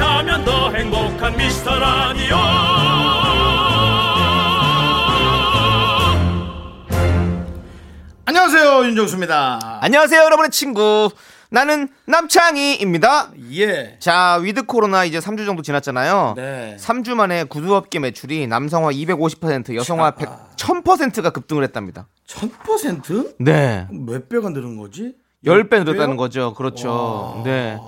함께하면 더 행복한 미스터 라디오 안녕하세요 윤정수입니다. 안녕하세요, 여러분의 친구. 나는 남창희입니다. 예. 자, 위드 코로나 이제 3주 정도 지났잖아요. 네. 3주 만에 구두업계 매출이 남성화 250%, 여성화 100, 1000%가 급등을 했답니다. 1000%? 네. 몇 배가 늘은 거지? 10배 늘었다는 거죠. 그렇죠. 네.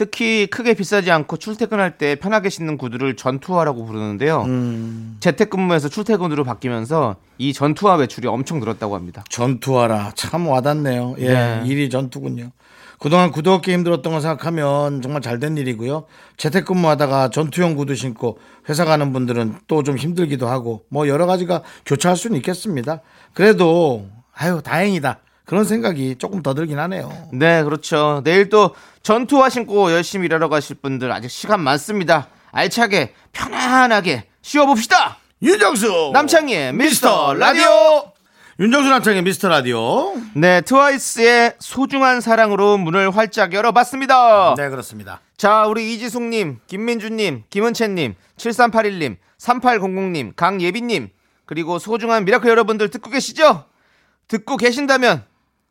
특히 크게 비싸지 않고 출퇴근할 때 편하게 신는 구두를 전투화라고 부르는데요. 음. 재택근무에서 출퇴근으로 바뀌면서 이 전투화 매출이 엄청 늘었다고 합니다. 전투하라 참 와닿네요. 예, 네. 일이 전투군요. 그동안 구두업계 힘들었던 거 생각하면 정말 잘된 일이고요. 재택근무하다가 전투용 구두 신고 회사 가는 분들은 또 좀 힘들기도 하고 뭐 여러 가지가 교차할 수는 있겠습니다. 그래도 아유 다행이다 그런 생각이 조금 더 들긴 하네요. 네, 그렇죠. 내일 또 전투화 신고 열심히 일하러 가실 분들 아직 시간 많습니다. 알차게 편안하게 쉬어봅시다. 윤정수 남창희의 미스터 라디오. 윤정수 남창의 미스터 라디오. 네, 트와이스의 소중한 사랑으로 문을 활짝 열어봤습니다. 네 그렇습니다. 자, 우리 이지숙님, 김민주님, 김은채님, 7381님, 3800님, 강예빈님, 그리고 소중한 미라클 여러분들 듣고 계시죠? 듣고 계신다면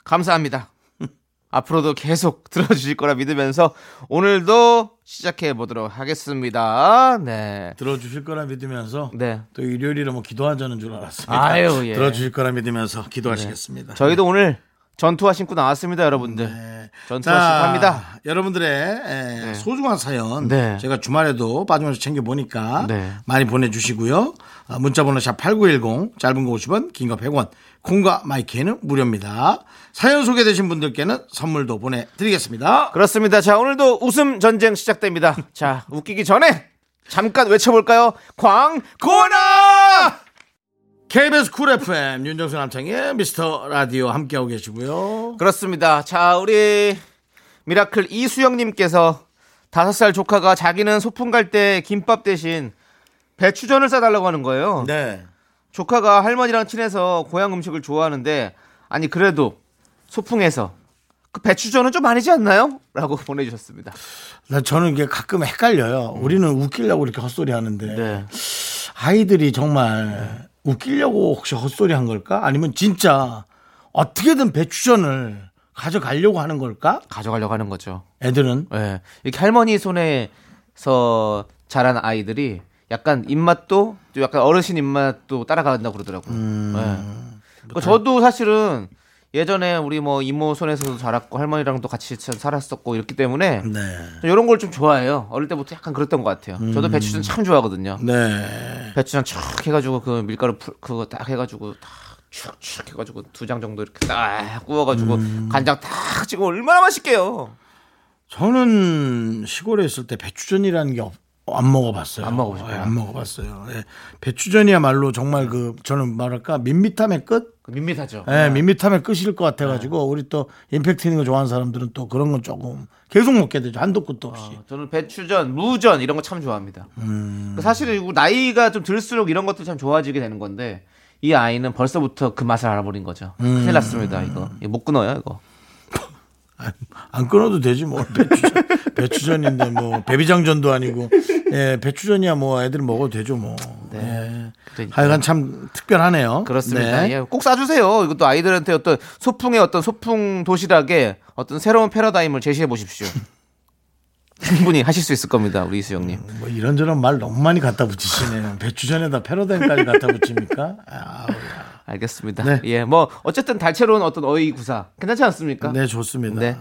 감사합니다. 앞으로도 계속 들어주실 거라 믿으면서 오늘도 시작해 보도록 하겠습니다. 네. 들어주실 거라 믿으면서 네. 또 일요일이라 뭐 기도하자는 줄 알았습니다. 아유, 예. 들어주실 거라 믿으면서 기도하시겠습니다. 저희도 오늘 전투화 신고 나왔습니다, 여러분들. 네. 전투화 신고 합니다. 여러분들의 에, 소중한 사연 네. 제가 주말에도 빠짐없이 챙겨 보니까 네. 많이 보내주시고요. 아, 문자번호 샵 #8910 짧은 거 50원, 긴 거 100원, 콩과 마이케이는 무료입니다. 사연 소개되신 분들께는 선물도 보내드리겠습니다. 그렇습니다. 자, 오늘도 웃음 전쟁 시작됩니다. 자, 웃기기 전에 잠깐 외쳐볼까요? 광고나! KBS 쿨 FM 윤정수 남창희의 미스터 라디오 함께하고 계시고요. 그렇습니다. 자, 우리 미라클 이수영님께서 다섯 살 조카가 자기는 소풍 갈 때 김밥 대신 배추전을 싸달라고 하는 거예요. 네. 조카가 할머니랑 친해서 고향 음식을 좋아하는데 아니 그래도 소풍에서 그 배추전은 좀 아니지 않나요? 라고 보내주셨습니다. 나 저는 이게 가끔 헷갈려요. 우리는 웃기려고 이렇게 헛소리 하는데 네. 아이들이 정말 웃기려고 혹시 헛소리 한 걸까? 아니면 진짜 어떻게든 배추전을 가져가려고 하는 걸까? 가져가려고 하는 거죠. 애들은 예. 이렇게 할머니 손에서 자란 아이들이 약간 입맛도 또 약간 어르신 입맛도 따라간다고 그러더라고요. 예. 그 저도 사실은 예전에 우리 뭐 이모 손에서도 자랐고 할머니랑도 같이 참 살았었고 이렇기 때문에 네. 이런 걸 좀 좋아해요. 어릴 때부터 약간 그랬던 것 같아요. 저도 배추전 참 좋아하거든요. 네. 배추전 촥 해가지고 그 밀가루 풀, 그거 딱 해가지고 탁촥촥 해가지고 두 장 정도 이렇게 딱 구워가지고 간장 딱 찍어 얼마나 맛있게요. 저는 시골에 있을 때 배추전이라는 게 안 먹어봤어요. 안 먹어보셨어요? 예, 안 먹어봤어요. 예. 배추전이야말로 정말 그 저는 말할까 밋밋함의 끝? 그 밋밋하죠. 예, 밋밋함의 끝일 것 같아가지고 우리 또 임팩트 있는 거 좋아하는 사람들은 또 그런 건 조금 계속 먹게 되죠. 한도 끝도 없이. 어, 저는 배추전, 무전 이런 거 참 좋아합니다. 사실은 이거 나이가 좀 들수록 이런 것도 참 좋아지게 되는 건데 이 아이는 벌써부터 그 맛을 알아버린 거죠. 큰일 났습니다. 이거 이거 못 끊어요. 이거. 안, 안 끊어도 되지 뭐 배추전, 배추전인데 뭐 배비장전도 아니고 예 배추전이야 뭐 애들 먹어도 되죠 뭐 예. 그러니까. 하여간 참 특별하네요 그렇습니다. 네. 예, 꼭 싸주세요. 이것도 아이들한테 어떤 소풍의 어떤 소풍 도시락에 어떤 새로운 패러다임을 제시해 보십시오. 충분히 하실 수 있을 겁니다, 우리 이수영님. 뭐 이런저런 말 너무 많이 갖다 붙이시네요 배추전에다 패러다임까지 갖다 붙입니까 아우, 알겠습니다. 네. 예, 뭐 어쨌든 다채로운 어떤 어휘 구사 괜찮지 않습니까? 네 좋습니다 네.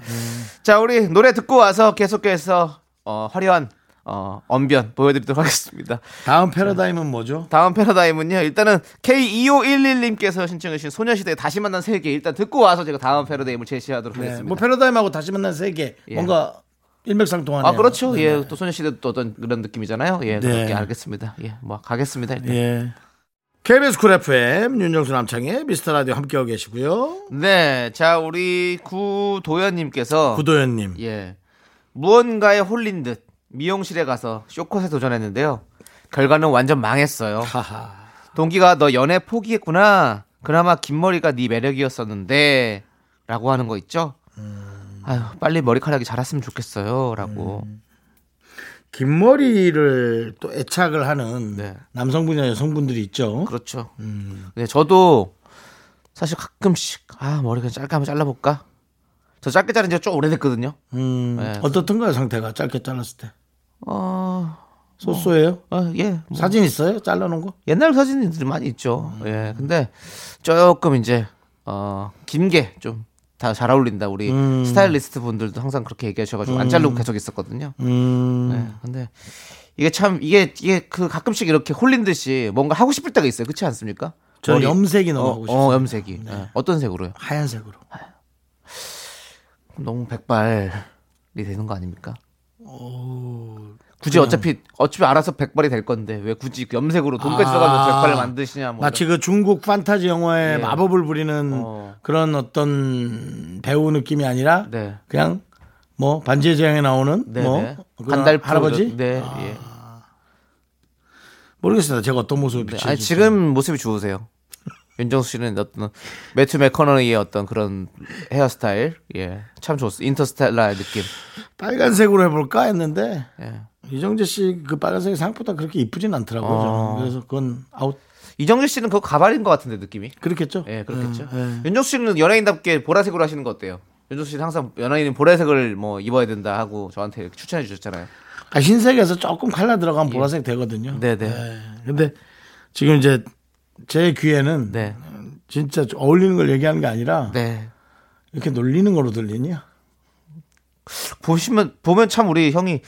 자, 우리 노래 듣고 와서 계속해서 어, 화려한 어, 언변 보여드리도록 하겠습니다. 다음 패러다임은 뭐죠 다음 패러다임은요. 일단은 K2511님께서 신청해주신 소녀시대 다시 만난 세계 일단 듣고 와서 제가 다음 패러다임을 제시하도록 네, 하겠습니다. 뭐 패러다임하고 다시 만난 세계 예. 뭔가 일맥상통하네요. 아 그렇죠. 네. 예, 또 소녀시대 또 어떤 그런 느낌이잖아요. 예, 네. 그렇게 알겠습니다. 예, 뭐 가겠습니다. 일단. 예. KBS 쿨 FM 윤정수 남창희의 미스터 라디오 함께하고 계시고요. 네, 자 우리 구도현님께서 구도현님. 예 무언가에 홀린 듯 미용실에 가서 숏컷에 도전했는데요. 결과는 완전 망했어요. 하하. 동기가 너 연애 포기했구나. 그나마 긴 머리가 네 매력이었었는데 라고 하는 거 있죠. 아유 빨리 머리카락이 자랐으면 좋겠어요.라고. 긴 머리를 또 애착을 하는 네. 남성분이나 여성분들이 있죠. 그렇죠. 네, 저도 사실 가끔씩 아 머리가 짧게 한번 잘라볼까. 저 짧게 자른 지가 좀 오래됐거든요. 음, 네. 어떻던가요 상태가 짧게 잘랐을 때? 어, 소소해요? 어, 예. 뭐 사진 있어요? 잘라놓은 거? 옛날 사진들이 많이 있죠. 예. 근데 조금 이제 어, 긴 게 좀 다 잘 어울린다. 우리 음. 스타일리스트 분들도 항상 그렇게 얘기하셔가지고 안 자르고 계속 있었거든요. 음, 네. 근데 이게 참 이게 이게 그 가끔씩 이렇게 홀린 듯이 뭔가 하고 싶을 때가 있어요. 그렇지 않습니까? 저는 머리- 염색이 너무 어, 하고 싶어요. 어, 염색이. 예. 어떤 색으로요? 하얀색으로. 너무 백발이 되는 거 아닙니까? 굳이 어차피 어차피 알아서 백발이 될 건데 왜 굳이 그 염색으로 돈까지 아. 써가지고 백발을 만드시냐 뭐 마치 그 중국 판타지 영화에 예. 마법을 부리는 어. 그런 어떤 배우 느낌이 아니라 네. 그냥 뭐 반지의 제왕에 나오는 네, 뭐 네. 간달프 할아버지 네, 아, 예. 모르겠습니다. 제가 어떤 모습을 네. 비치는지 아니 지금 모습이 좋으세요. 윤정수 씨는 어떤 매튜 맥커너의 어떤 그런 헤어스타일, 예, 참 좋습니다. 인터스텔라의 느낌. 빨간색으로 해볼까 했는데 예. 이정재 씨 그 빨간색이 생각보다 그렇게 이쁘진 않더라고요. 어. 그래서 그건 아웃 이정재 씨는 그거 가발인 것 같은데 느낌이. 그렇겠죠. 예, 그렇겠죠. 예, 예. 윤정수 씨는 연예인답게 보라색으로 하시는 거 어때요? 윤정수 씨는 항상 연예인은 보라색을 뭐 입어야 된다 하고 저한테 이렇게 추천해 주셨잖아요. 아, 흰색에서 조금 칼라 들어가면 보라색 되거든요. 네, 네. 예. 근데 지금 이제 제 귀에는 네. 진짜 어울리는 걸 얘기하는 게 아니라 네. 이렇게 놀리는 거로 들리냐? 보시면 보면 참 우리 형이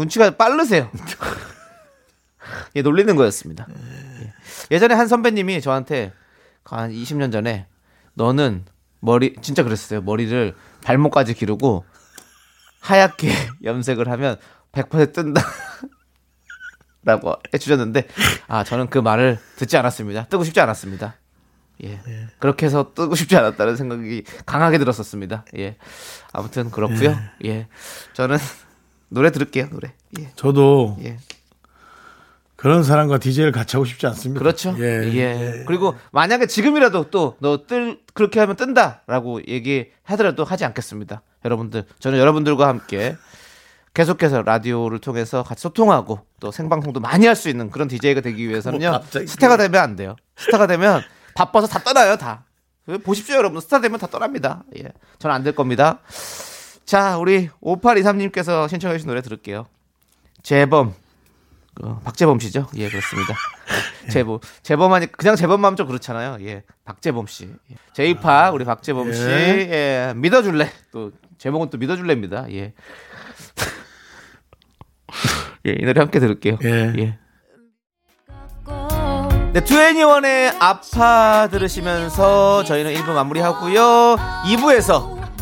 눈치가 빠르세요. 예, 놀리는 거였습니다. 예. 예전에 한 선배님이 저한테 한 20년 전에 너는 머리 진짜 그랬어요. 머리를 발목까지 기르고 하얗게 염색을 하면 100% 뜬다. 라고 해주셨는데 아 저는 그 말을 듣지 않았습니다. 뜨고 싶지 않았습니다. 예. 그렇게 해서 뜨고 싶지 않았다는 생각이 강하게 들었었습니다. 예. 아무튼 그렇고요. 예. 저는 노래 들을게요. 노래. 예. 저도 예. 그런 사람과 DJ를 같이 하고 싶지 않습니다. 그렇죠. 예. 예. 그리고 만약에 지금이라도 또 너 뜰 그렇게 하면 뜬다라고 얘기하더라도 하지 않겠습니다. 여러분들 저는 여러분들과 함께 계속해서 라디오를 통해서 같이 소통하고 또 생방송도 많이 할 수 있는 그런 DJ가 되기 위해서는요. 뭐 스타가 되면 안 돼요. 스타가 되면 바빠서 다 떠나요, 다. 보십시오, 여러분. 스타 되면 다 떠납니다. 예. 저는 안 될 겁니다. 자, 우리 5823님께서 신청해 주신 노래 들을게요. 재범. 어, 박재범 씨죠? 예, 그렇습니다. 재범. 재범하니 그냥 재범만 하면 좀 그렇잖아요. 예. 박재범 씨. 예. 제이파 우리 박재범 씨. 예. 믿어 줄래. 또 제목은 또 믿어 줄래입니다. 예. 예, 이 노래 함께 들을게요. 예. 예. 네, 투애니원의 아파 들으시면서 저희는 1부 마무리하고요. 2부에서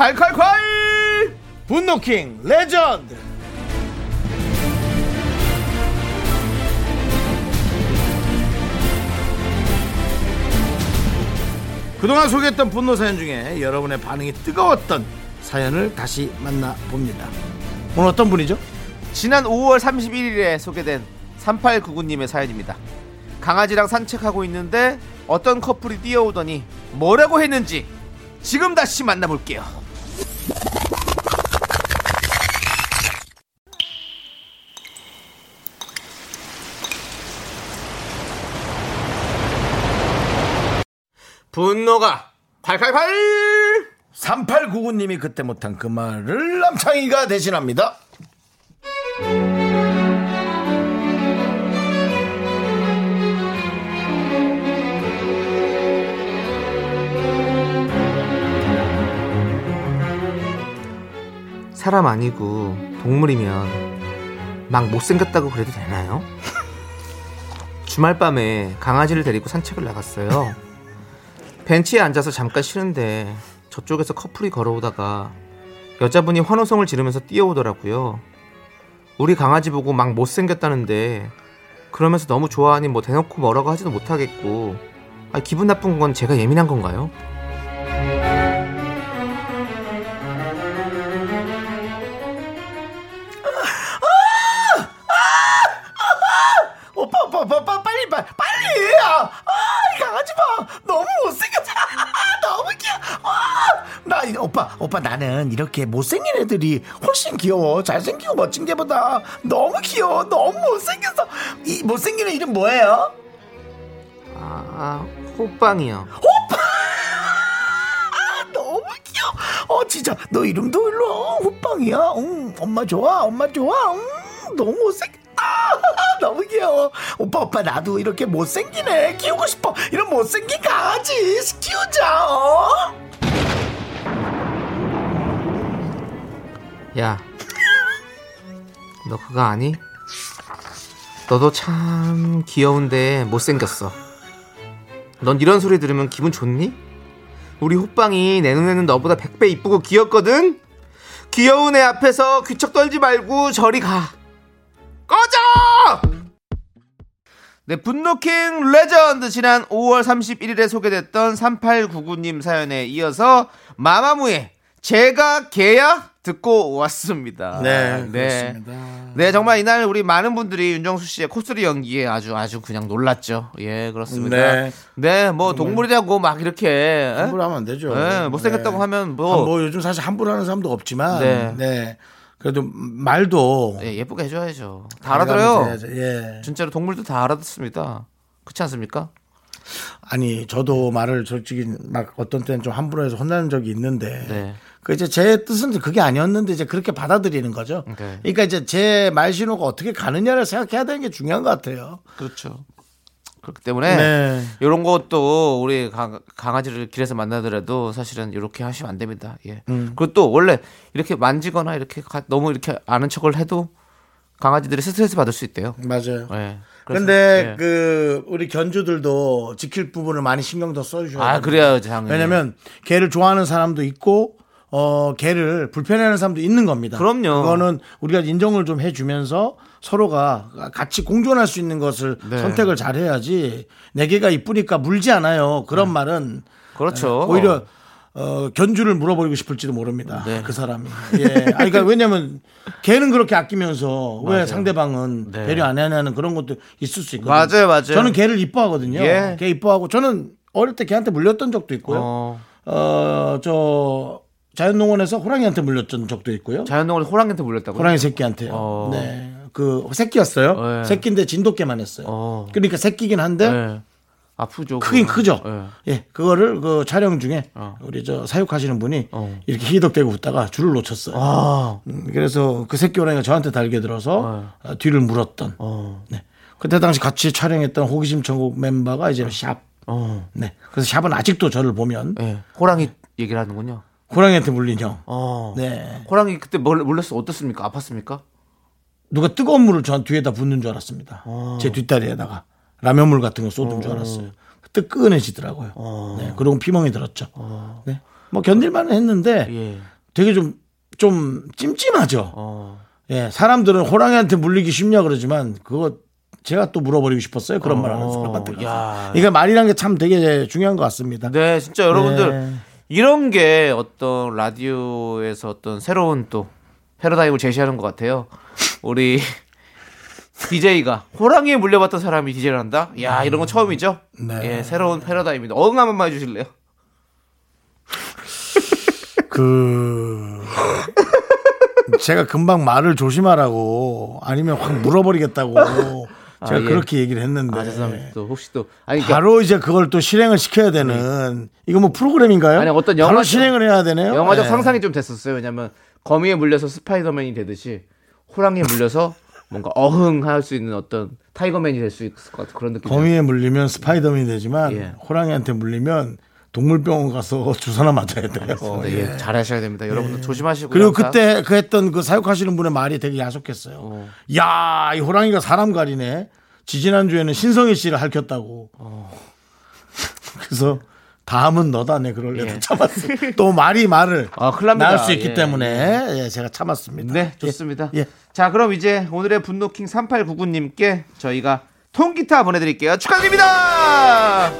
콸콸콸! 분노킹 레전드 그동안 소개했던 분노 사연 중에 여러분의 반응이 뜨거웠던 사연을 다시 만나봅니다 오늘 어떤 분이죠? 지난 5월 31일에 소개된 3899님의 사연입니다. 강아지랑 산책하고 있는데 어떤 커플이 뛰어오더니 뭐라고 했는지 지금 다시 만나볼게요. 분노가 팔팔팔 3899님이 그때 못한 그 말을 남창희가 대신합니다. 사람 아니고 동물이면 막 못생겼다고 그래도 되나요? 주말 밤에 강아지를 데리고 산책을 나갔어요. 벤치에 앉아서 잠깐 쉬는데 저쪽에서 커플이 걸어오다가 여자분이 환호성을 지르면서 뛰어오더라고요. 우리 강아지 보고 막 못생겼다는데 그러면서 너무 좋아하니 뭐 대놓고 뭐라고 하지도 못하겠고 아, 기분 나쁜 건 제가 예민한 건가요? 오빠, 오빠, 나는 이렇게 못생긴 애들이 훨씬 귀여워. 잘생기고 멋진 게보다 너무 귀여워. 너무 못생겼어. 이 못생긴 애 이름 뭐예요? 아, 호빵이요. 아, 너무 귀여워. 어, 진짜, 너 이름도 일로 와. 호빵이야. 응, 엄마 좋아, 엄마 좋아. 응, 너무 못생겼다. 너무 귀여워. 오빠, 오빠, 나도 이렇게 못생긴 애 키우고 싶어. 이런 못생긴 강아지 키우자, 어? 야, 너 그거 아니? 너도 참 귀여운데 못생겼어. 넌 이런 소리 들으면 기분 좋니? 우리 호빵이 내 눈에는 너보다 100배 이쁘고 귀엽거든? 귀여운 애 앞에서 귀척 떨지 말고 저리 가. 꺼져! 네, 분노킹 레전드 지난 5월 31일에 소개됐던 3899님 사연에 이어서 마마무의 쟤가 걔야 듣고 왔습니다. 네, 네. 그렇습니다. 네, 정말 이날 우리 많은 분들이 윤정수 씨의 코스리 연기에 아주 아주 그냥 놀랐죠. 예, 그렇습니다. 네. 네, 뭐 동물이라고 막 이렇게 예? 함부로 하면 안 되죠. 네, 못생겼다고 네. 하면 아, 뭐, 뭐 요즘 사실 함부로 하는 사람도 없지만, 네. 네. 그래도 말도 예, 예쁘게 해줘야죠. 다 알아들어요. 예. 진짜로 동물도 다 알아듣습니다. 그렇지 않습니까? 아니 저도 말을 솔직히 막 어떤 때는 좀 함부로 해서 혼나는 적이 있는데 네. 그 이제 제 뜻은 그게 아니었는데 이제 그렇게 받아들이는 거죠. 네. 그러니까 이제 제 말 신호가 어떻게 가느냐를 생각해야 되는 게 중요한 것 같아요. 그렇죠. 그렇기 때문에 네. 이런 것도 우리 강, 강아지를 길에서 만나더라도 사실은 이렇게 하시면 안 됩니다. 예. 음. 그리고 또 원래 이렇게 만지거나 이렇게 가- 너무 이렇게 아는 척을 해도 강아지들이 스트레스 받을 수 있대요. 맞아요. 예. 근데 예. 그 우리 견주들도 지킬 부분을 많이 신경 더 써주셔야 아 돼요. 그래야지 당연히. 왜냐면 개를 좋아하는 사람도 있고 어 개를 불편해하는 사람도 있는 겁니다. 그럼요. 그거는 우리가 인정을 좀 해주면서 서로가 같이 공존할 수 있는 것을 네. 선택을 잘 해야지 내 개가 이쁘니까 물지 않아요. 그런 말은 그렇죠. 오히려 어, 견주를 물어버리고 싶을지도 모릅니다. 네. 그 사람이. 예. 아니, 그러니까 왜냐면 걔는 그렇게 아끼면서 왜 맞아요. 상대방은 네. 배려 안 하냐는 그런 것도 있을 수 있거든요. 맞아요, 맞아요. 저는 걔를 이뻐하거든요. 예. 걔 이뻐하고 저는 어릴 때 걔한테 물렸던 적도 있고요. 어, 어, 저 자연농원에서 호랑이한테 물렸던 적도 있고요. 자연동물 호랑이한테 물렸다고. 호랑이 새끼한테요. 어. 네. 그 새끼였어요. 네. 새끼인데 진돗개만 했어요. 어. 그러니까 새끼긴 한데 네. 아프죠. 크긴 그거. 크죠. 예. 예, 그거를 그 촬영 중에 어. 우리 저 사육하시는 분이 어. 이렇게 희덕대고 웃다가 줄을 놓쳤어요. 아. 음, 그래서 그 새끼 호랑이가 저한테 달게 들어서 어, 뒤를 물었던. 어. 네. 그때 당시 같이 촬영했던 호기심 천국 멤버가 이제 샵. 어. 네. 그래서 샵은 아직도 저를 보면 예. 호랑이 얘기를 하는군요. 호랑이한테 물린 형. 어. 네. 호랑이 그때 뭘 물렸어 어떻습니까? 아팠습니까? 누가 뜨거운 물을 저 뒤에다 붓는 줄 알았습니다. 제 뒷다리에다가 라면물 같은 거 쏟은 줄 알았어요. 뜨끈해지더라고요. 네. 그리고 피멍이 들었죠. 네. 뭐 견딜만은 했는데 예. 되게 좀, 좀 찜찜하죠. 어. 예. 사람들은 호랑이한테 물리기 쉽냐 그러지만 그거 제가 또 물어버리고 싶었어요. 그런 말 하는 사람한테. 그러니까 말이란 게 참 되게 중요한 것 같습니다. 네, 진짜 여러분들 네. 이런 게 어떤 라디오에서 어떤 새로운 또 패러다임을 제시하는 것 같아요. 우리 DJ가 호랑이에 물려봤던 사람이 DJ를 한다? 야, 이런 건 처음이죠? 네. 예, 새로운 패러다임입니다. 어응 한 번만 해주실래요? 그 제가 금방 말을 조심하라고 아니면 확 물어버리겠다고 제가 예. 그렇게 얘기를 했는데 아, 죄송합니다. 또 혹시 또 아니 그러니까 바로 이제 그걸 또 실행을 시켜야 되는 이거 뭐 프로그램인가요? 아니, 어떤 영화죠. 실행을 해야 되네요. 영화적 네. 상상이 좀 됐었어요. 왜냐면 거미에 물려서 스파이더맨이 되듯이 호랑이에 물려서 뭔가 어흥할 수 있는 어떤 타이거맨이 될 수 있을 것 같은 그런 느낌. 거미에 물리면 스파이더맨이 되지만 예. 호랑이한테 물리면 동물병원 가서 주사나 맞아야 돼요. 어, 예, 잘하셔야 됩니다. 여러분들 조심하시고. 그리고 그때 그 했던 그 사육하시는 분의 말이 되게 야속했어요. 야, 이 호랑이가 사람 가리네. 지지난주에는 신성희 씨를 할켰다고. 그래서 다음은 너다 네 그럴래 예. 참았어요. 또 말이 말을 아. 낳을 수 있기 예, 때문에 예, 제가 참았습니다. 네, 좋습니다. 예. 자, 그럼 이제 오늘의 분노킹 3899님께 저희가 통기타 보내드릴게요. 축하드립니다!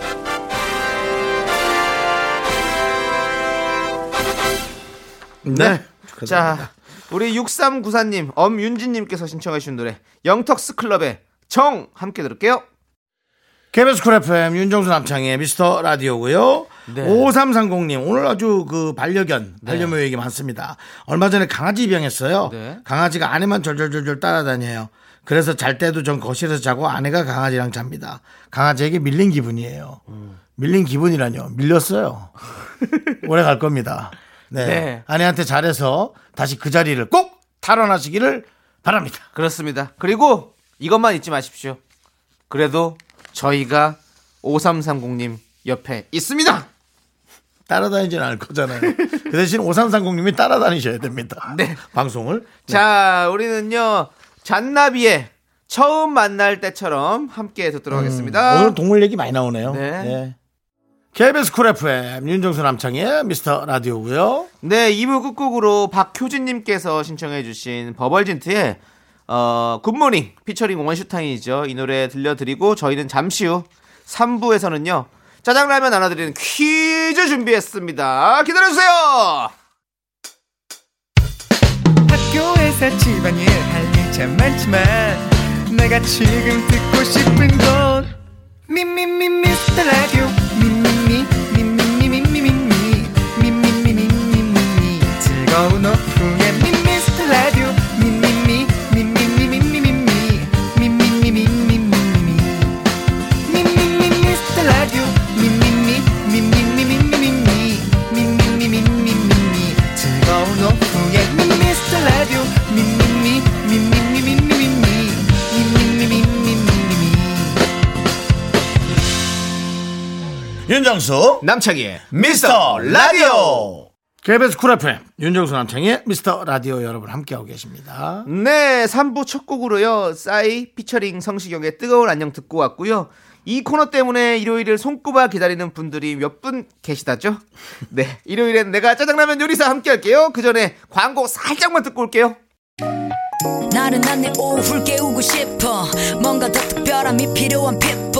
네. 자, 우리 6394님, 엄윤진님께서 신청하신 노래, 영턱스 클럽의 정, 함께 들을게요. KBS 쿨 FM 윤정수 남창의 미스터 라디오고요. 네. 5330님 오늘 아주 그 반려견 반려묘 얘기 많습니다. 얼마 전에 강아지 입양했어요. 네. 강아지가 아내만 절절절절 따라다녀요. 그래서 잘 때도 전 거실에서 자고 아내가 강아지랑 잡니다. 강아지에게 밀린 기분이에요. 밀린 기분이라뇨. 밀렸어요. 오래 갈 겁니다. 네. 네. 아내한테 잘해서 다시 그 자리를 꼭 탈환하시기를 바랍니다. 그렇습니다. 그리고 이것만 잊지 마십시오. 그래도 저희가 5330님 옆에 있습니다. 따라다니지는 않을 거잖아요. 그 대신 5330님이 따라다니셔야 됩니다. 네. 방송을. 자, 우리는요, 잔나비의 처음 만났을 때처럼 함께 듣도록 하겠습니다. 음, 오늘 동물 얘기 많이 나오네요. 네. KBS 쿨 FM 윤정수 남창희의 미스터 라디오고요. 네, 2부 끝곡으로 박효진님께서 신청해주신 버벌진트의 어, 굿모닝 피처링 원슈타인이죠. 이 노래 들려드리고 저희는 잠시 후 3부에서는요 짜장라면 나눠드리는 퀴즈 준비했습니다. 기다려주세요. 학교에서 집안일 할일참 많지만 내가 지금 듣고 싶은 건 미미미 미스터 라디오 윤정수 남창희의 미스터 라디오. KBS 쿨 FM 윤정수 남창희의 미스터 라디오 여러분 함께하고 계십니다. 네, 3부 첫 곡으로요. 싸이 피처링 성시경의 뜨거운 안녕 듣고 왔고요. 이 코너 때문에 일요일을 손꼽아 기다리는 분들이 몇 분 계시다죠? 네, 일요일엔 내가 짜장라면 요리사 함께 할게요. 그 전에 광고 살짝만 듣고 올게요. 나른한 내 오후를 깨우고 싶어 뭔가 더 특별함이 필요한 people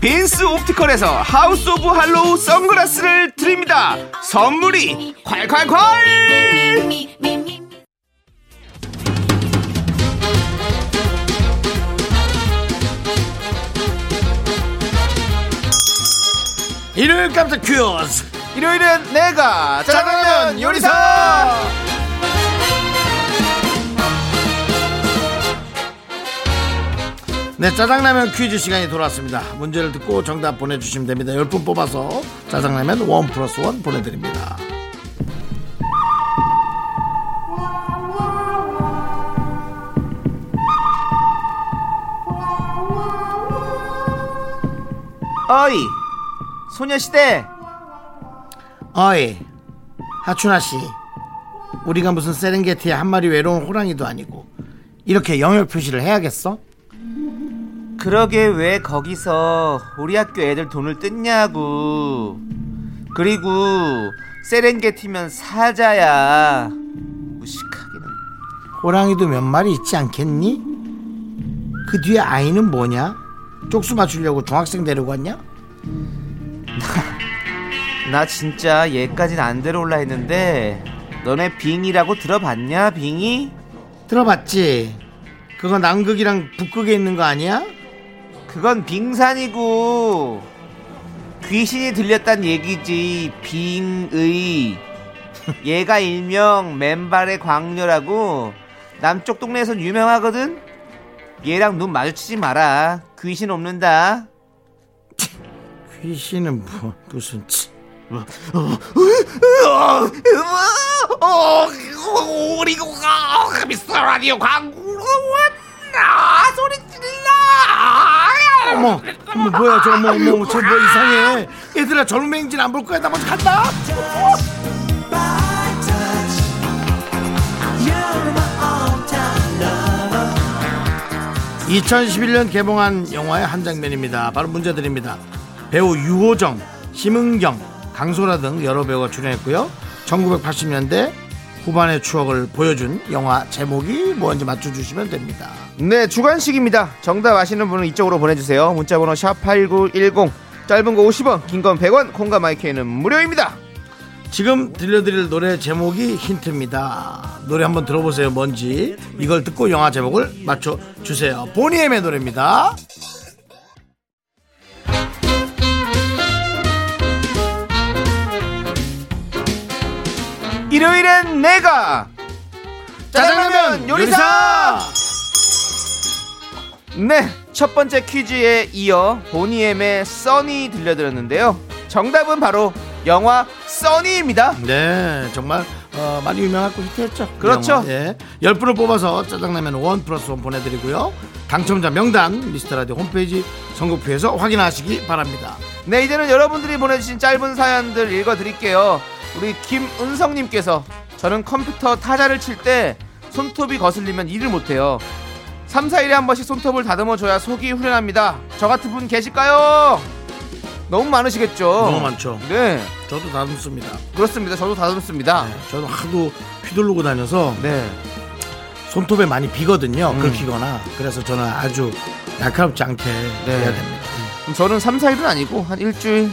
빈스 옵티컬에서 하우스 오브 할로우 선글라스를 드립니다. 선물이 콸콸콸. 일요일 깜짝 퀴즈. 일요일은 내가 짜장라면 요리사 네, 짜장라면 퀴즈 시간이 돌아왔습니다. 문제를 듣고 정답 보내주시면 됩니다. 10분 뽑아서 짜장라면 원 플러스 원 보내드립니다. 어이 소녀시대 어이, 하춘아 씨. 우리가 무슨 세렝게티의 한 마리 외로운 호랑이도 아니고 이렇게 영역 표시를 해야겠어? 그러게 왜 거기서 우리 학교 애들 돈을 뜯냐고 그리고 세렝게티면 사자야 무식하기는 호랑이도 몇 마리 있지 않겠니? 그 뒤에 아이는 뭐냐? 쪽수 맞추려고 중학생 데리고 왔냐? 나 진짜 얘까진 안 데려올라 했는데 너네 빙이라고 들어봤냐 빙이? 들어봤지? 그거 남극이랑 북극에 있는 거 아니야? 그건 빙산이고 귀신이 들렸단 얘기지. 빙의. 얘가 일명 맨발의 광녀라고 남쪽 동네에선 유명하거든. 얘랑 눈 마주치지 마라. 귀신 없는다. 귀신은 뭐 무슨 치. 우리가 미스터 라디오 광고 왔나? 소리 질러 어머, 어머 뭐야 저 어머 어머 저뭐 이상해. 얘들아 젊은 행진 안 볼 거야 나 먼저 간다. 2011년 개봉한 영화의 한 장면입니다. 바로 문제 드립니다. 배우 유호정, 심은경, 강소라 등 여러 배우가 출연했고요. 1980년대 후반의 추억을 보여준 영화 제목이 뭔지 맞춰주시면 됩니다. 네, 주관식입니다. 정답 아시는 분은 이쪽으로 보내주세요. 문자번호 샵8910, 짧은 거 50원, 긴 건 100원, 콩과 마이크는 무료입니다. 지금 들려드릴 노래 제목이 힌트입니다. 노래 한번 들어보세요. 뭔지 이걸 듣고 영화 제목을 맞춰주세요. 보니엠의 노래입니다. 일요일엔 내가 짜장라면 요리사! 네, 첫 번째 퀴즈에 이어 보니엠의 써니 들려드렸는데요. 정답은 바로 영화 써니입니다. 네, 정말 어, 많이 유명하고 히트했죠. 그 그렇죠. 예, 10분을 뽑아서 짜장라면 원 플러스 원 보내드리고요. 당첨자 명단 미스터라디오 홈페이지 선곡표에서 확인하시기 바랍니다. 네, 이제는 여러분들이 보내주신 짧은 사연들 읽어드릴게요. 우리 김은성님께서 저는 컴퓨터 타자를 칠 때 손톱이 거슬리면 일을 못해요. 3, 4일에 한 번씩 손톱을 다듬어줘야 속이 후련합니다. 저 같은 분 계실까요? 너무 많으시겠죠? 너무 많죠. 네, 저도 다듬습니다. 그렇습니다. 저도 다듬습니다. 네, 저도 하도 휘두르고 다녀서 네. 손톱에 많이 비거든요. 음. 긁히거나. 그래서 저는 아주 날카롭지 않게 네. 해야 됩니다. 그럼 저는 3, 4일은 아니고 한 일주일,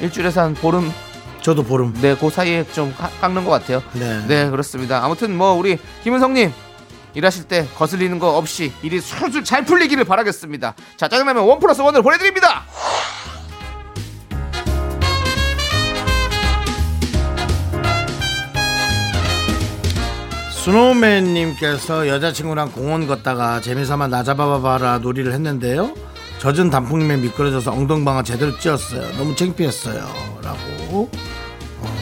일주일에서 한 보름, 저도 보름. 네, 그 사이에 좀 깎- 깎는 것 같아요. 네. 네 그렇습니다 아무튼 뭐 우리 김은성님 일하실 때 거슬리는 거 없이 일이 술술 잘 풀리기를 바라겠습니다 자 짜장라면 원 플러스 원을 보내드립니다 스노우맨님께서 여자친구랑 공원 걷다가 재미삼아 나 잡아봐라 놀이를 했는데요. 젖은 단풍잎에 미끄러져서 엉덩방아 제대로 찧었어요. 너무 창피했어요. 라고. 어,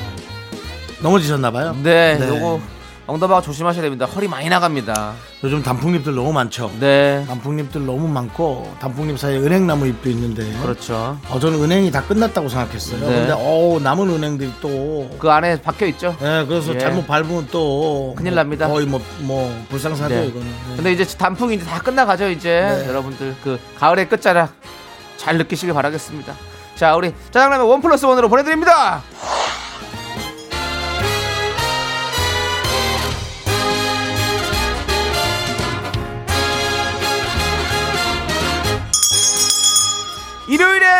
넘어지셨나봐요. 네, 요거 엉덩이가 조심하셔야 됩니다 허리 많이 나갑니다 요즘 단풍잎들 너무 많죠. 네 단풍잎들 너무 많고 단풍잎 사이에 은행나무 잎도 있는데 그렇죠 어, 저는 은행이 다 끝났다고 생각했어요. 네. 근데 어 남은 은행들이 또 그 안에 박혀 있죠 네, 그래서 예. 잘못 밟으면 또 큰일 뭐 납니다. 거의 뭐, 뭐 불상사죠 네. 이거는. 네. 근데 이제 단풍이 이제 다 끝나가죠 이제 네. 여러분들 그 가을의 끝자락 잘 느끼시길 바라겠습니다 자 우리 짜장라면 원 플러스 원으로 보내드립니다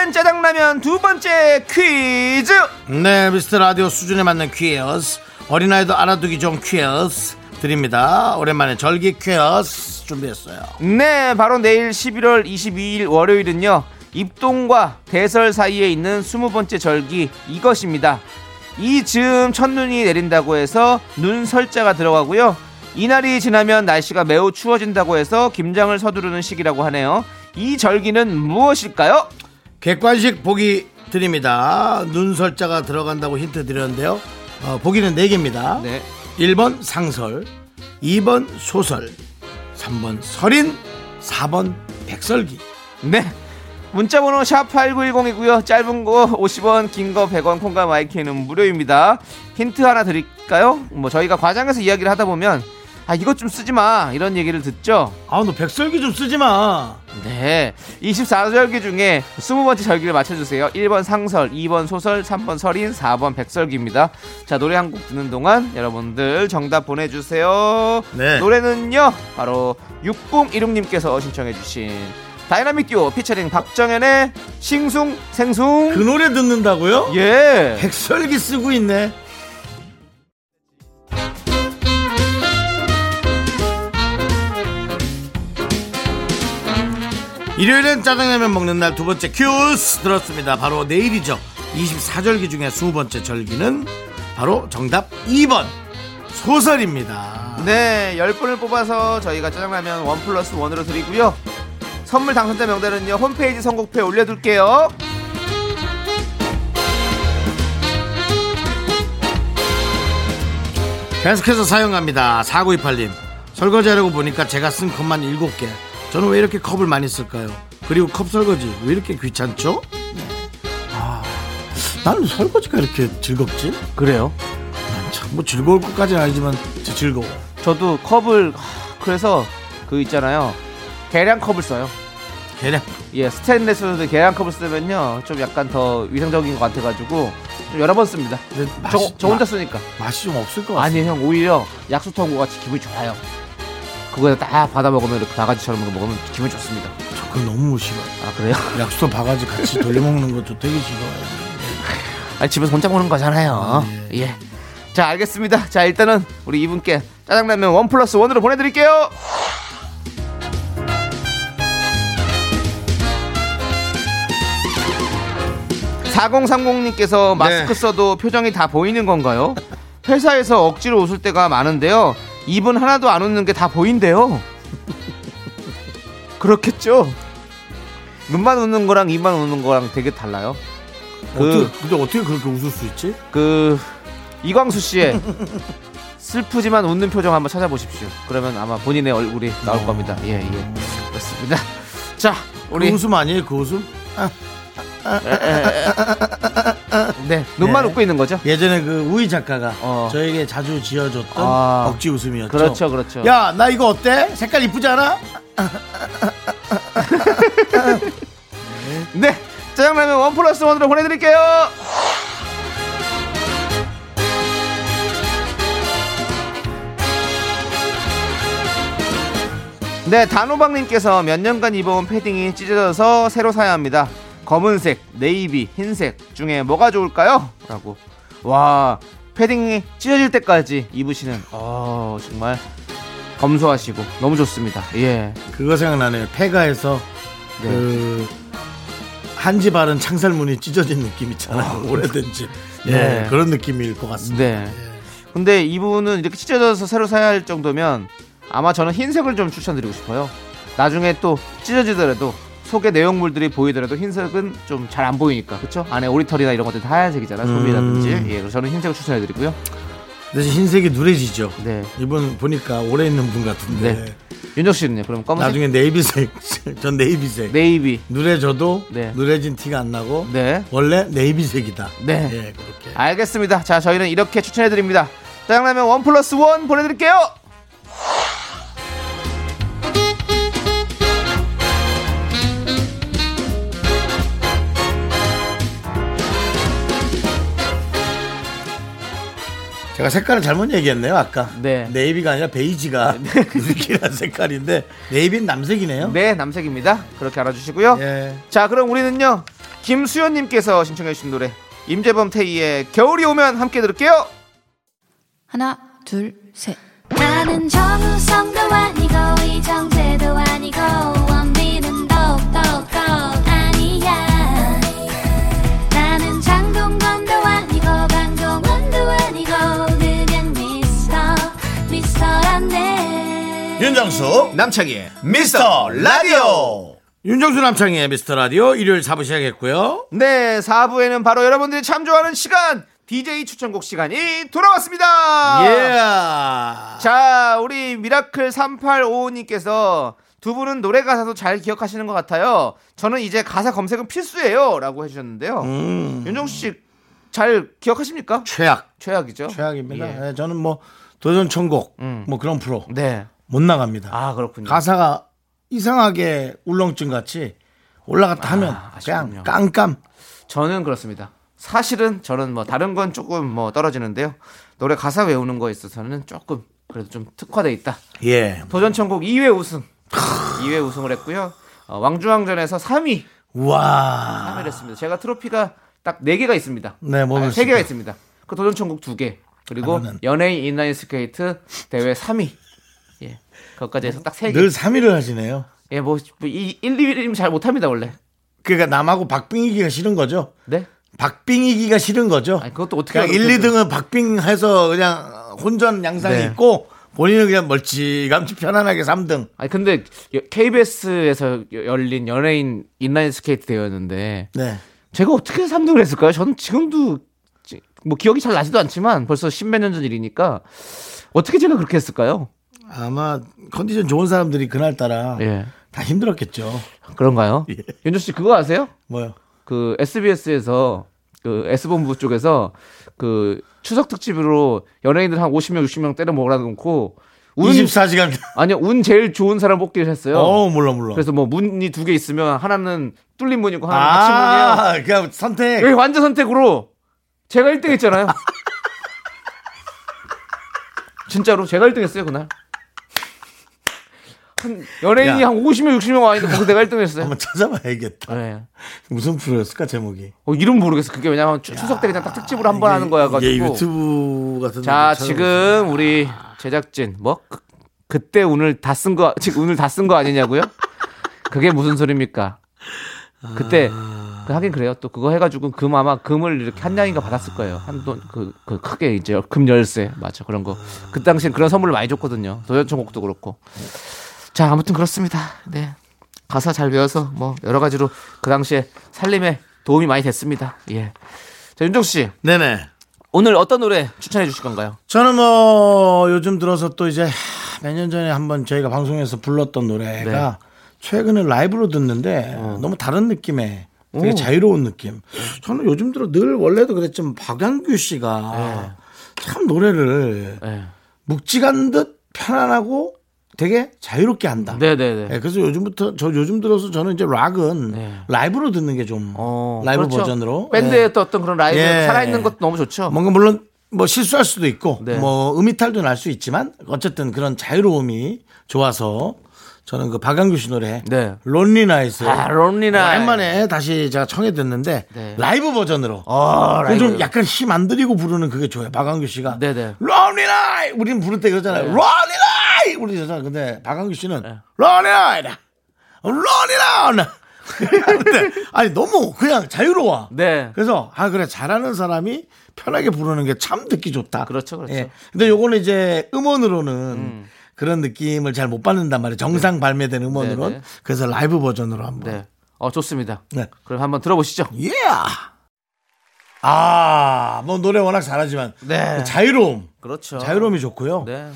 일요일엔 짜장라면 두 번째 퀴즈 네, 미스터 라디오 수준에 맞는 퀴어스. 어린아이도 알아두기 좋은 퀴어스 드립니다. 오랜만에 절기 퀴어스 준비했어요. 네, 바로 내일 11월 22일 월요일은요. 입동과 대설 사이에 있는 20번째 절기 이것입니다. 이 즈음 첫눈이 내린다고 해서 눈 설자가 들어가고요. 이날이 지나면 날씨가 매우 추워진다고 해서 김장을 서두르는 시기라고 하네요. 이 절기는 무엇일까요? 객관식 보기 드립니다. 눈설자가 들어간다고 힌트 드렸는데요. 어, 보기는 4개입니다. 네. 1번 상설, 2번 소설, 3번 설인, 4번 백설기. 네. 문자번호 샵 8910이고요. 짧은 거 50원, 긴 거 100원, 콩과 마이크는 무료입니다. 힌트 하나 드릴까요? 뭐 저희가 과장해서 이야기를 하다 보면 아 이것 좀 쓰지 마 이런 얘기를 듣죠. 아, 너 백설기 좀 쓰지 마. 네. 24절기 중에 20번째 절기를 맞춰주세요. 1번 상설, 2번 소설, 3번 설인, 4번 백설기입니다. 자, 노래 한 곡 듣는 동안 여러분들 정답 보내주세요. 네. 노래는요, 바로 6016님께서 신청해주신 다이나믹 듀오 피처링 박정현의 싱숭 생숭. 그 노래 듣는다고요? 예. 백설기 쓰고 있네. 일요일엔 짜장라면 먹는 날 두 번째 퀴즈 들었습니다. 바로 내일이죠. 24절기 중에 20번째 절기는 바로 정답 2번 소설입니다. 네, 10분을 뽑아서 저희가 짜장라면 원 플러스 원으로 드리고요. 선물 당첨자 명단은요, 홈페이지 선곡표에 올려둘게요. 계속해서 사용합니다. 4928님. 설거지하려고 보니까 제가 쓴 컵만 7개. 저는 왜 이렇게 컵을 많이 쓸까요? 그리고 컵 설거지 왜 이렇게 귀찮죠? 아, 나는 설거지가 이렇게 즐겁지? 그래요? 참, 뭐 즐거울 것까지는 아니지만 즐거워. 저도 컵을 하, 그래서 그 있잖아요 계량 컵을 써요 계량. 예 스테인레스 계량 컵을 쓰면요 좀 약간 더 위생적인 것 같아가지고 좀 여러 번 씁니다 근데 저, 맛이, 저 혼자 마- 쓰니까 맛이 좀 없을 것 같아. 아니 형 오히려 약수통고 같이 기분이 좋아요 그거에 딱 받아 먹으면 이렇게 바가지처럼 먹으면 기분이 좋습니다 저 그거 너무 싫어. 아 그래요? 약수터 바가지 같이 돌려 먹는 것도 되게 싫어요. 아니 집에서 혼자 먹는 거잖아요 예. 자 알겠습니다 자 일단은 우리 이분께 짜장라면 원 플러스 원으로 보내드릴게요 4030님께서 마스크 네. 써도 표정이 다 보이는 건가요? 회사에서 억지로 웃을 때가 많은데요. 입은 하나도 안 웃는 게 다 보인대요. 그렇겠죠? 눈만 웃는 거랑 입만 웃는 거랑 되게 달라요. 그, 어떻게, 근데 어떻게 그렇게 웃을 수 있지? 그 이광수 씨의 슬프지만 웃는 표정 한번 찾아보십시오. 그러면 아마 본인의 얼굴이 나올 겁니다. 예, 예. 그렇습니다. 자, 우리 그 웃음 아니에요? 그 웃음? 네, 눈만 네. 웃고 있는 거죠? 예전에 그 우희 작가가 어. 저에게 자주 지어줬던 아. 억지 웃음이었죠. 그렇죠, 그렇죠. 야, 나 이거 어때? 색깔 이쁘지 않아? 네, 짜장라면 원 플러스 원으로 보내드릴게요. 네, 단호박님께서 몇 년간 입어온 패딩이 찢어져서 새로 사야 합니다. 검은색, 네이비, 흰색 중에 뭐가 좋을까요? 라고. 와, 패딩이 찢어질 때까지 입으시는, 어, 정말 검소하시고 너무 좋습니다. 예. 그거 생각나네요. 폐가에서 네. 그 한지 바른 창살문이 찢어진 느낌 있잖아요. 오래된 집. 예, 네. 그런 느낌일 것 같습니다. 네. 근데 이분은 이렇게 찢어져서 새로 사야 할 정도면 아마 저는 흰색을 좀 추천드리고 싶어요. 나중에 또 찢어지더라도 속에 내용물들이 보이더라도 흰색은 좀 잘 안 보이니까 그렇죠? 안에 오리털이나 이런 것들 다 하얀색이잖아 요. 소미라든지. 음. 예, 그래서 저는 흰색을 추천해드리고요. 대신 흰색이 누래지죠. 네. 이분 보니까 오래 있는 분 같은데. 네. 윤정 씨는요? 그럼 검은색, 나중에 navy색, 전 navy색. navy. 누래져도 네. 누래진 티가 안 나고 네. 원래 navy색이다. 네. 예, 그렇게. 알겠습니다. 자, 저희는 이렇게 추천해 드립니다. 짜장라면 one plus one 보내드릴게요. 제가 색깔을 잘못 얘기했네요, 아까. 네. 네이비가 아니라 베이지가 누리끼리한 색깔인데 네이비는 남색이네요. 네, 남색입니다. 그렇게 알아주시고요. 예. 자, 그럼 우리는요. 김수현님께서 신청해주신 노래 임재범 태희의 겨울이 오면 함께 들을게요. 하나, 둘, 셋. 나는 정우성도 아니고 이정재도 아니고 윤정수 남창희의 미스터 라디오 윤정수 남창희의 미스터 라디오 일요일 4부 시작했고요 네 4부에는 바로 여러분들이 참 좋아하는 시간 DJ 추천곡 시간이 돌아왔습니다 예 자, 우리 미라클 3855님께서 두 분은 노래 가사도 잘 기억하시는 것 같아요. 저는 이제 가사 검색은 필수예요. 라고 해주셨는데요. 음, 윤정수 씨 잘 기억하십니까? 최악 최악이죠. 최악입니다 예. 예, 저는 뭐 도전 천곡 음. 뭐 그런 프로 네. 못 나갑니다 아, 그렇군요. 가사가 이상하게 울렁증 같이 올라갔다 하면 아. 그냥 깜깜 저는 그렇습니다. 사실은 저는 뭐 다른 건 조금 뭐 떨어지는데요. 노래 가사 외우는 거에 있어서는 조금 그래도 좀 특화돼 있다. 예 도전 천곡 2회 우승. 2회 우승을 했고요. 어, 왕중왕전에서 3위. 우와 3위를 했습니다. 제가 트로피가 딱 4개가 있습니다. 네, 아, 3개가 있을까요? 있습니다. 그 도전천국 2개. 그리고 연예인 인라인 스케이트 대회 3위. 예. 그것까지 해서 딱 3개. 늘 3위를 하시네요 예, 뭐, 뭐 이, 1, 2위는 잘 못합니다, 원래. 그러니까 남하고 박빙이기가 싫은 거죠 네? 박빙이기가 싫은 거죠 아니, 그것도 어떻게 그냥 1, 알아, 그것도. 2등은 박빙해서 그냥 혼전 양상이 네. 있고 본인은 그냥 멀찌감치 편안하게 3등 아니, 근데 KBS에서 열린 연예인 인라인 스케이트 대회였는데 네 제가 어떻게 3등을 했을까요? 저는 지금도 지- 뭐 기억이 잘 나지도 않지만 벌써 십몇 년 전 일이니까 어떻게 제가 그렇게 했을까요? 아마 컨디션 좋은 사람들이 그날따라 예. 다 힘들었겠죠. 그런가요? 윤조 씨 그거 아세요? 뭐요? 그 SBS에서 그 S본부 쪽에서 그 추석 특집으로 연예인들 한 50명, 60명 때려 먹으라 놓고 운 24시간. 아니요 운 제일 좋은 사람 뽑기를 했어요. 어, 몰라 몰라. 그래서 뭐 문이 두 개 있으면 하나는 뚫린 문이고 하나는 닫힌 문이에요. 아, 그냥 선택. 여기 완전 선택으로 제가 1등 했잖아요. 진짜로 제가 1등 했어요 그날. 한 연예인이 야. 한 50명, 60명 와 있는데 거기서 내가 1등 했어요. 한번 찾아봐야겠다. 네. 무슨 프로였을까 제목이? 어, 이름 모르겠어. 그게 왜냐면 추- 추석 때 그냥 딱 특집으로 한 번 하는 거야 가지고. 이게 유튜브 같은. 자, 지금 우리 제작진 뭐 그, 때 오늘 다 쓴 거 지금 오늘 다 쓴 거 아니냐고요? 그게 무슨 소리입니까? 그때 그 하긴 그래요. 또 그거 해가지고 금 아마 금을 이렇게 한 양인가 받았을 거예요. 한돈 그, 그 크게 이제 금 열쇠 맞아 그런 거. 그 당시엔 그런 선물을 많이 줬거든요. 도전천국도 그렇고. 자 아무튼 그렇습니다. 네 가사 잘 배워서 뭐 여러 가지로 그 당시에 살림에 도움이 많이 됐습니다. 예. 자 윤정 씨 네네. 오늘 어떤 노래 추천해 주실 건가요? 저는 뭐 요즘 들어서 또 이제 몇 년 전에 한번 저희가 방송에서 불렀던 노래가 최근에 라이브로 듣는데 너무 다른 느낌의 되게 자유로운 느낌. 저는 요즘 들어 늘 원래도 그랬지만 박양규 씨가 참 노래를 네. 묵직한 듯 편안하고 되게 자유롭게 한다. 네네네. 예, 그래서 요즘부터 저 요즘 들어서 저는 이제 락은 네. 라이브로 듣는 게좀 어, 라이브 그렇죠. 버전으로 밴드의 예. 또 어떤 그런 라이브 예. 살아있는 것도 너무 좋죠. 뭔가 물론 뭐 실수할 수도 있고 네. 뭐 음이탈도 날 수 있지만 어쨌든 그런 자유로움이 좋아서 저는 그 박완규 씨 노래 네. Lonely Night 아, Lonely Night. 오랜만에 다시 제가 청해 듣는데 네. 라이브 버전으로 어, 그좀 약간 힘 안 들이고 부르는 그게 좋아요. 박완규 씨가 네네. Lonely Night 우리는 부를 때 그러잖아요. 네. Lonely Night 우리 그러잖아요. 근데 박완규 씨는 Night Lonely Night 근데 아니 너무 그냥 자유로워. 네. 그래서 아 그래 잘하는 사람이 편하게 부르는 게 참 듣기 좋다. 그렇죠, 그렇죠. 예. 근데 요거는 이제 음원으로는 그런 느낌을 잘 못 받는단 말이에요. 정상 발매된 음원으로는. 네, 네. 그래서 라이브 버전으로 한번. 네. 어, 좋습니다. 네. 그럼 한번 들어보시죠. 예. 아, 뭐 노래 워낙 잘하지만 네. 그 자유로움. 그렇죠. 자유로움이 좋고요. 네.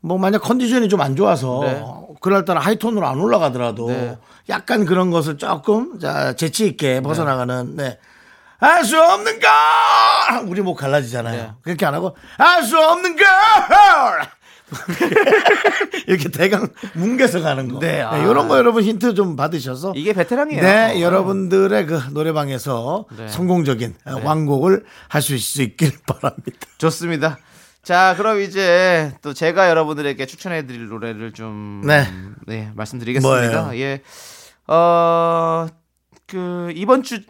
뭐 만약 컨디션이 좀 안 좋아서 네. 그날따라 하이톤으로 안 올라가더라도 네. 약간 그런 것을 조금 자, 재치 있게 벗어나가는 네. 할 수 없는가 우리 목 갈라지잖아요. 네. 그렇게 안 하고 할 수 없는가 이렇게 대강 뭉개서 가는 거. 네, 아. 이런 거 여러분 힌트 좀 받으셔서 이게 베테랑이에요. 네, 여러분들의 그 노래방에서 네. 성공적인 왕곡을 할수 있길 바랍니다. 좋습니다. 자, 그럼 이제 또 제가 여러분들에게 추천해 드릴 노래를 좀 네. 네, 말씀드리겠습니다. 뭐예요? 예. 어, 그 이번 주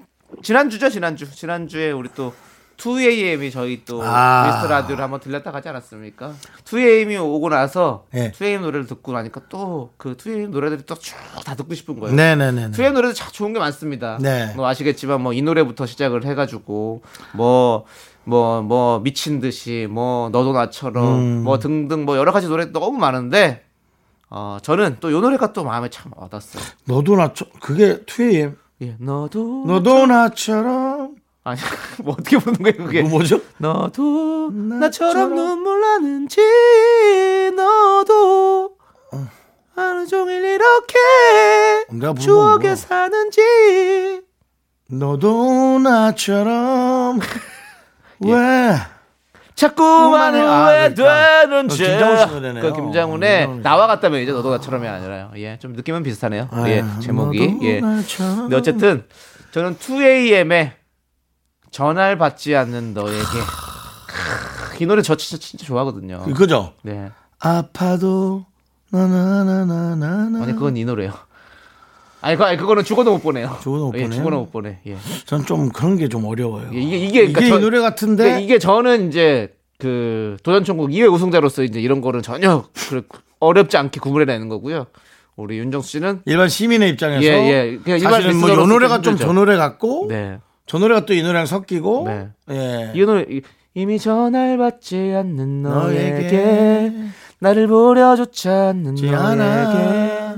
지난 주죠, 지난 주. 지난 주에 우리 또 2AM이 저희 또 아. 미스터 라디오를 한번 들렸다 가지 않았습니까? 2AM이 오고 나서 네. 2AM 노래를 듣고 나니까 또 그 2AM 노래들이 또 쭉 다 듣고 싶은 거예요. 네네네. 2AM 노래도 참 좋은 게 많습니다. 네. 뭐 아시겠지만 뭐 이 노래부터 시작을 해가지고 뭐 뭐 뭐 미친 듯이 뭐 너도 나처럼 뭐 등등 뭐 여러 가지 노래 너무 많은데 어 저는 또 요 노래가 또 마음에 참 와닿았어요. 너도 나처 그게 2AM. 예, 너도 너도 나처럼. 아니 뭐 어떻게 부르는 거예요 그게? 그거 뭐죠? 너도 나처럼 나처럼. 눈물 나는지 너도 하루 종일 이렇게 추억에 건 사는지 너도 나처럼. 왜? 자꾸만. 아, 그러니까. 어, 김장훈 씨 노래네요. 그 김장훈의 김장훈 씨. 나와 같다면 이제 너도 나처럼이 아니라요 예 좀 느낌은 비슷하네요 예 아유, 제목이 예. 근데 어쨌든 저는 2AM의 전화를 받지 않는 너에게 이 노래 저 진짜 진짜 좋아하거든요 그죠? 네 아파도 나나나나나나. 아니 그건 이 노래요. 아니, 그, 아니 그거는 죽어도 못 보내요. 죽어도 못 예, 보내요? 죽어도 못 보내. 예. 전 좀 그런 게 좀 어려워요. 이게 이게 그러니까 이게 저- 이 노래 같은데 그러니까 이게 저는 이제 그 도전천국 2회 우승자로서 이제 이런 거는 전혀 그 어렵지 않게 구분해내는 거고요. 우리 윤정수 씨는 일반 시민의 입장에서 예, 예. 그냥 일반 사실은 뭐이 리스너로서 노래가 좀. 저 노래 같고 네. 저 노래가 또 이 노래랑 섞이고 네. 예. 이 노래 이- 이미 전화를 받지 않는 너에게, 너에게 나를 보려조차 않는 지 너에게.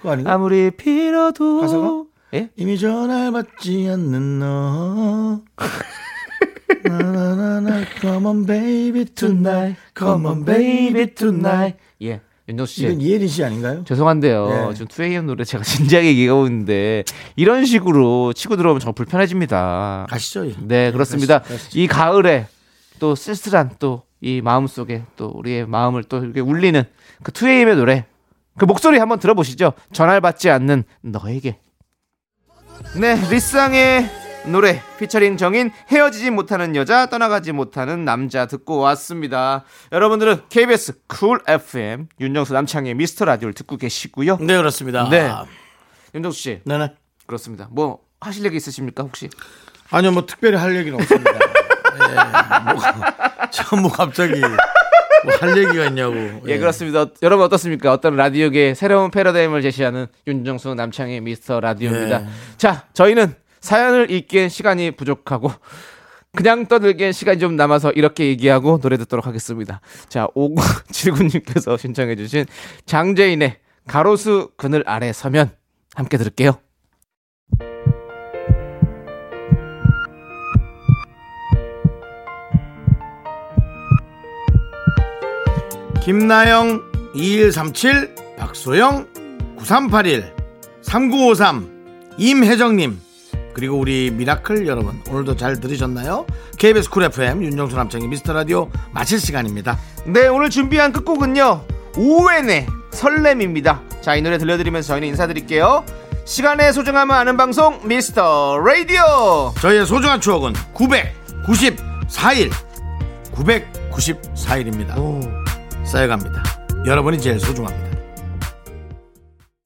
그거 아닌가? 아무리 빌어도 가사가? 예? 이미 전화를 받지 않는 너. 나나나나 come on baby tonight come on baby tonight 예. 윤정수 씨. 이건 이혜리 씨 아닌가요? 죄송한데요. 네. 지금 2AM 노래 제가 진지하게 얘기하고 있는데 이런 식으로 치고 들어오면 정말 불편해집니다. 가시죠. 예. 네, 그렇습니다. 가시- 가시죠. 이 가을에 또 쓸쓸한 또 이 마음 속에 또 우리의 마음을 또 이렇게 울리는 그 2AM의 노래. 그 목소리 한번 들어보시죠. 전화를 받지 않는 너에게. 네, 리쌍의 노래 피처링 정인 헤어지지 못하는 여자 떠나가지 못하는 남자 듣고 왔습니다. 여러분들은 KBS Cool FM 윤정수 남창희의 미스터 라디오를 듣고 계시고요. 네 그렇습니다. 네. 윤정수 씨 네 네. 그렇습니다. 뭐 하실 얘기 있으십니까 혹시? 아니요 뭐 특별히 할 얘기는 없습니다. 예. 뭐가 저뭐 갑자기 뭐 할 얘기가 있냐고. 예, 그렇습니다. 여러분 어떻습니까? 어떤 라디오계 새로운 패러다임을 제시하는 윤정수 남창의 미스터 라디오입니다. 예. 자, 저희는 사연을 읽기엔 시간이 부족하고 그냥 떠들기엔 시간이 좀 남아서 이렇게 얘기하고 노래 듣도록 하겠습니다. 자, 5979님께서 신청해주신 장재인의 가로수 그늘 아래 서면 함께 들을게요. 김나영 2137 박소영 9381 3953 임혜정님 그리고 우리 미라클 여러분 오늘도 잘 들으셨나요? KBS Cool FM 윤정수 남창희 미스터라디오 마칠 시간입니다 네, 오늘 준비한 끝곡은요. 오웬의 설렘입니다. 자, 이 노래 들려드리면서 저희는 인사드릴게요. 시간의 소중함을 아는 방송 미스터 라디오. 저희의 소중한 추억은 994일 994일입니다 쌓여갑니다. 여러분이 제일 소중합니다